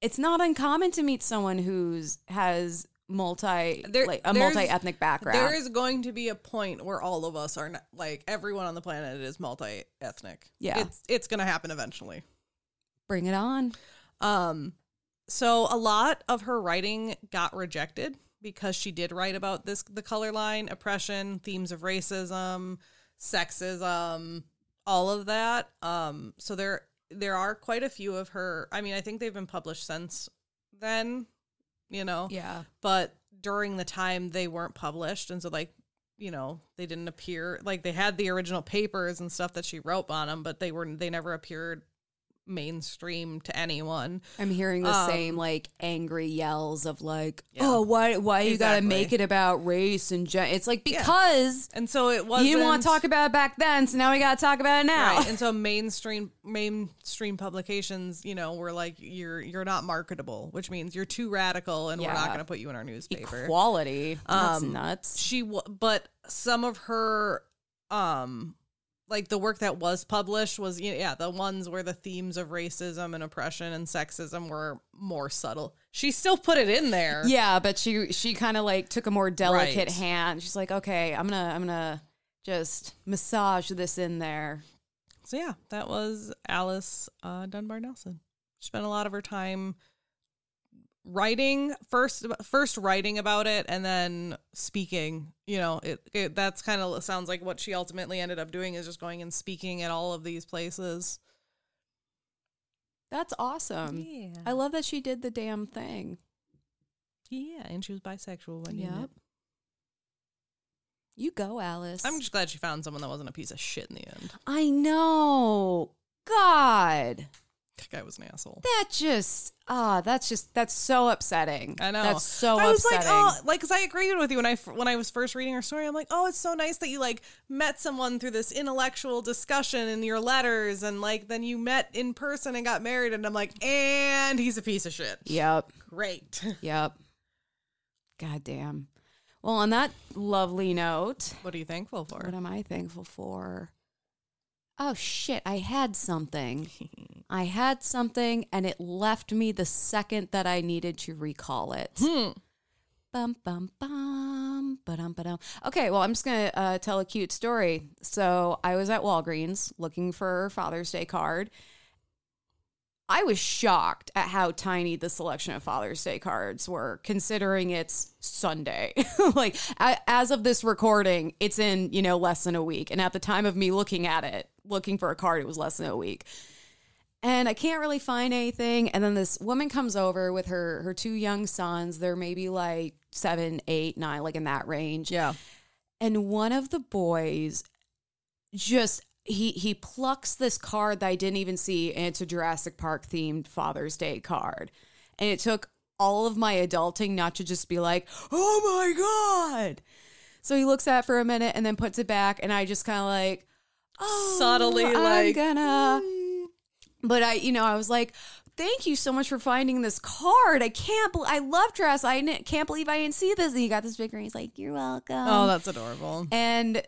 it's not uncommon to meet someone who's has multi There- like a multi-ethnic background. There is going to be a point where all of us are not, like everyone on the planet is multi-ethnic. Yeah. It's it's going to happen eventually. Bring it on. Um so a lot of her writing got rejected because she did write about this the color line, oppression, themes of racism, sexism, all of that. Um so there there are quite a few of her I mean, I think they've been published since then, you know. Yeah. but during the time they weren't published and so like you know they didn't appear like they had the original papers and stuff that she wrote on them but they were they never appeared mainstream to anyone I'm hearing the Um, same like angry yells of like, Yeah. "Oh, why why you got to make it about race and gen-? It's like Yeah. because and so it was you didn't want to talk about it back then, so now we got to talk about it now. right and so mainstream mainstream publications you know were like you're you're not marketable which means you're too radical and we're not going to put you in our newspaper Equality. That's Um, nuts. she w- but some of her um like the work that was published was yeah the ones where the themes of racism and oppression and sexism were more subtle she still put it in there Yeah, but she she kind of like took a more delicate Right. hand. She's like, "Okay, I'm going to I'm to just massage this in there." so yeah that was alice uh, dunbar nelson she spent a lot of her time writing first first writing about it and then speaking you know it, it that's kind of sounds like what she ultimately ended up doing is just going and speaking at all of these places That's awesome. yeah I love that she did the damn thing. Yeah, and she was bisexual when you Yep. met. You go, Alice. I'm just glad she found someone that wasn't a piece of shit in the end. I know. God. That guy was an asshole. That just ah, that's just that's so upsetting. I know. That's so upsetting. I was upsetting. like, oh, like, cause I agreed with you when I when I was first reading her story. I'm like, oh, it's so nice that you like met someone through this intellectual discussion in your letters, and like then you met in person and got married, and I'm like, and he's a piece of shit. Yep. Great. Yep. God damn. Well, on that lovely note, what are you thankful for? what am I thankful for? Oh shit, I had something. I had something and it left me the second that I needed to recall it. Hmm. Bum bum bum ba-dum, ba-dum. Okay, well, I'm just gonna uh, tell a cute story. So I was at Walgreens looking for a Father's Day card. I was shocked at how tiny the selection of Father's Day cards were, considering it's Sunday. like a- as of this recording, it's in you know less than a week, and at the time of me looking at it, looking for a card, it was less than a week and I can't really find anything. And then this woman comes over with her her two young sons. They're maybe like seven, eight, nine, like in that range. Yeah. And one of the boys just he he plucks this card that I didn't even see, and it's a Jurassic Park themed Father's Day card. And it took all of my adulting not to just be like, oh my God. So he looks at it for a minute and then puts it back, and I just kind of like, oh, Subtly, I'm like, gonna but I, you know, I was like, thank you so much for finding this card. I can't, bel I love dress. I can't believe I didn't see this. And he got this big ring. He's like, you're welcome. Oh, that's adorable. and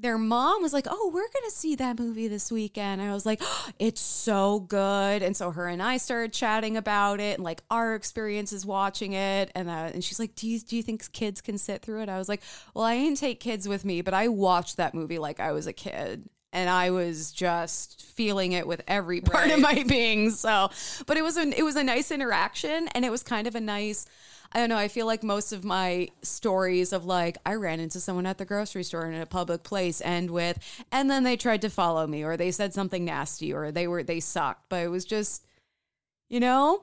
their mom was like, oh, we're to see that movie this weekend. I was like, it's so good. And so her and I started chatting about it and like our experiences watching it. And, uh, and she's like, do you, do you think kids can sit through it? I was like, well, I didn't take kids with me, but I watched that movie like I was a kid and I was just feeling it with every part of my being. So, but it was an it was a nice interaction, and it was kind of a nice. I don't know. I feel like most of my stories of like I ran into someone at the grocery store in a public place end with, and then they tried to follow me, or they said something nasty, or they were they sucked. But it was just, you know,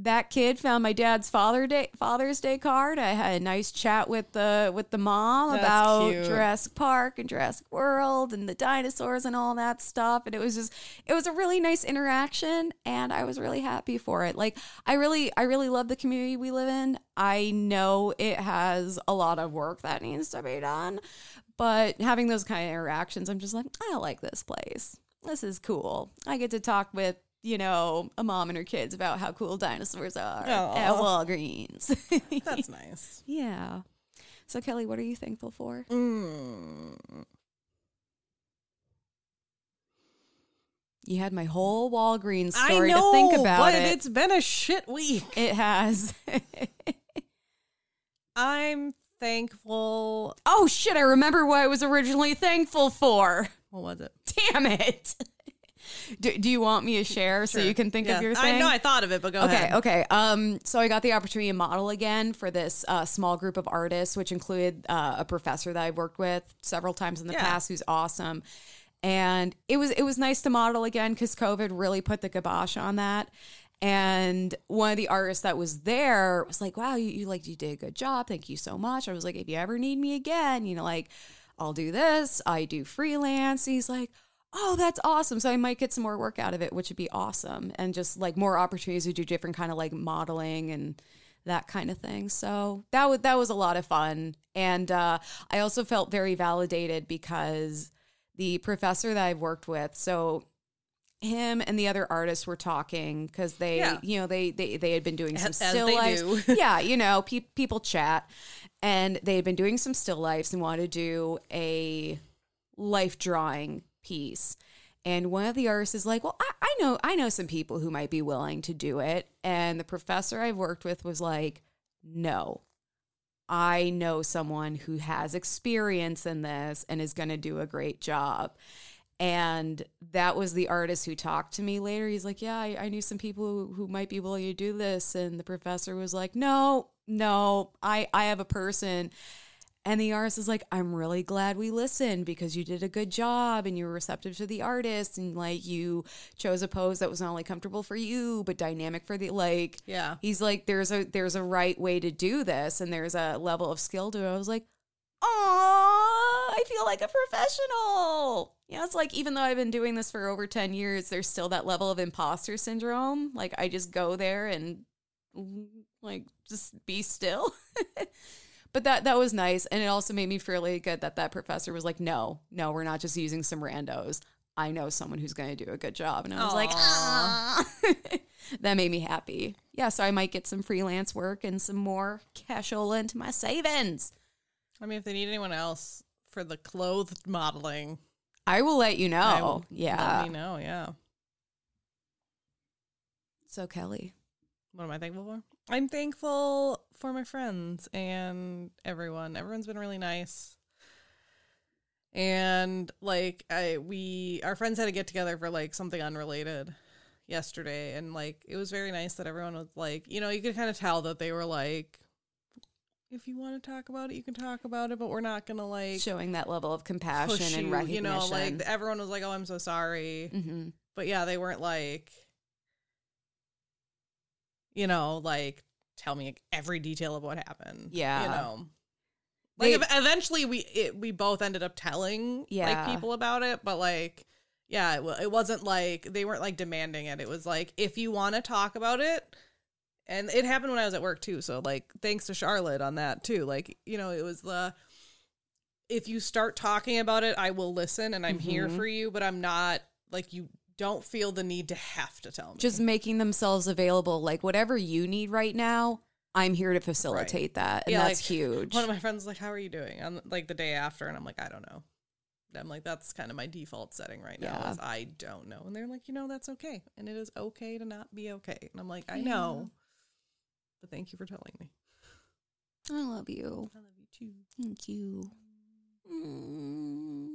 that kid found my dad's Father Day Father's Day card. I had a nice chat with the with the mom That's about cute. Jurassic Park and Jurassic World and the dinosaurs and all that stuff. And it was just it was a really nice interaction and I was really happy for it. Like I really I really love the community we live in. I know it has a lot of work that needs to be done. But having those kind of interactions, I'm just like, I like this place. This is cool. I get to talk with you know, a mom and her kids about how cool dinosaurs are Aw. at Walgreens. That's nice. yeah. So Kelley, what are you thankful for? Mm. You had my whole Walgreens story know, to think about but it. it's been a shit week. It has. I'm thankful. oh shit! I remember what I was originally thankful for. What was it? Damn it! Do, do you want me to share so you can think Yeah. of your thing? I know I thought of it, but go Okay, ahead. okay. Um, so I got the opportunity to model again for this uh, small group of artists, which included uh, a professor that I've worked with several times in the Yeah. past, who's awesome. And it was it was nice to model again because COVID really put the kibosh on that. And one of the artists that was there was like, "Wow, you, you like you did a good job. Thank you so much." I was like, "If you ever need me again, you know, like I'll do this. I do freelance." he's like, oh that's awesome. So i might get some more work out of it which would be awesome. And just like more opportunities to do different kind of like modeling and that kind of thing. So that was that was a lot of fun. And uh, i also felt very validated because the professor that i've worked with so him and the other artists were talking because they Yeah. you know they, they they had been doing some As- still lives yeah you know pe- people chat. And they had been doing some still lifes and wanted to do a life drawing piece and one of the artists is like well I, I know i know some people who might be willing to do it and the professor i've worked with was like no i know someone who has experience in this and is going to do a great job and that was the artist who talked to me later. He's like, Yeah, I, I knew some people who, who might be willing to do this. And the professor was like, No, no, I, I have a person. And the artist is like, I'm really glad we listened because you did a good job and you were receptive to the artist and like you chose a pose that was not only comfortable for you but dynamic for the like Yeah. he's like there's a there's a right way to do this and there's a level of skill to it. I was like, oh, I feel like a professional. Yeah, it's like even though I've been doing this for over 10 years, there's still that level of imposter syndrome. Like I just go there and like just be still. but that that was nice and it also made me fairly good that that professor was like, "No, no, we're not just using some randos. I know someone who's going to do a good job." And I was like, "Ah." that made me happy. Yeah, so I might get some freelance work and some more cashola into my savings. I mean, if they need anyone else for the clothed modeling, I will let you know. I will- yeah. let me know. Yeah. So Kelley, What am I thankful for? I'm thankful for my friends and everyone. Everyone's been really nice. And like I we our friends had to get together for like something unrelated yesterday and like it was very nice that everyone was like, you know, you could kind of tell that they were like if you want to talk about it, you can talk about it, but we're not going to like showing that level of compassion push and you, recognition. you know, like everyone was like, "Oh, I'm so sorry." hmm but yeah, they weren't like, you know, like tell me every detail of what happened. Yeah. you know, like ev- eventually we it, we both ended up telling Yeah. like people about it, but like, yeah, it, it wasn't like they weren't like demanding it. It was like if you want to talk about it. And it happened when I was at work too. So like thanks to Charlotte on that too. Like, you know, it was the if you start talking about it, I will listen and I'm here Mhm. for you, but I'm not like you don't feel the need to have to tell me. just making themselves available like whatever you need right now i'm here to facilitate that and Yeah, that's like, huge one of my friends like, "How are you doing?" On like the day after, and I'm like, "I don't know." I'm like, "That's kind of my default setting right now. Yeah. Is I don't know." And they're like, "You know, that's okay, and it is okay to not be okay." And I'm like, "I know, but thank you for telling me. i love you I love you too." thank you Mm.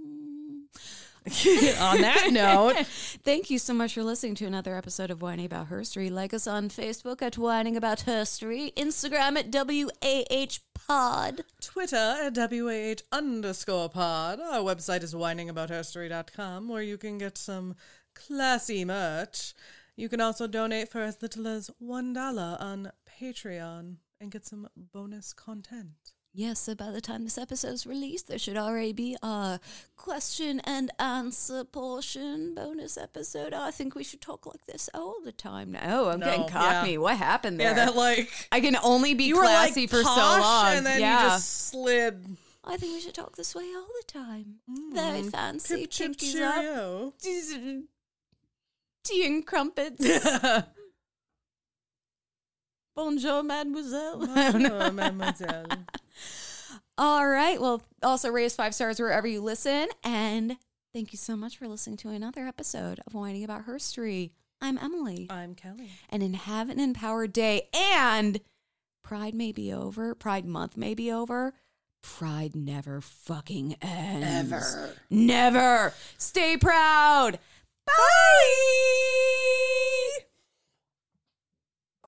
On that note, Thank you so much for listening to another episode of Wining About Herstory. Like us on Facebook at Wining About Herstory, Instagram at WAH Pod. Twitter at WAH underscore pod. Our website is winingaboutherstory.com where you can get some classy merch. You can also donate for as little as $1 on Patreon and get some bonus content. Yes, so by the time this episode's released, there should already be a question and answer portion bonus episode. I think we should talk like this all the time now. Oh, I'm No, getting cockney. yeah. What happened there? Yeah, that like I can only be were like classy for so long. and then yeah. you just slid. I think we should talk this way all the time. Very fancy. Mm. Pip, Pinkies up. Tea and crumpets. Bonjour, mademoiselle. I don't know. Bonjour, mademoiselle. All right. Well, also raise five stars wherever you listen. And thank you so much for listening to another episode of Wining About Herstory. I'm Emily. I'm Kelley. And in Have an Empowered Day and Pride may be over, Pride Month may be over. Pride never fucking ends. Ever. Never. Stay proud. Bye.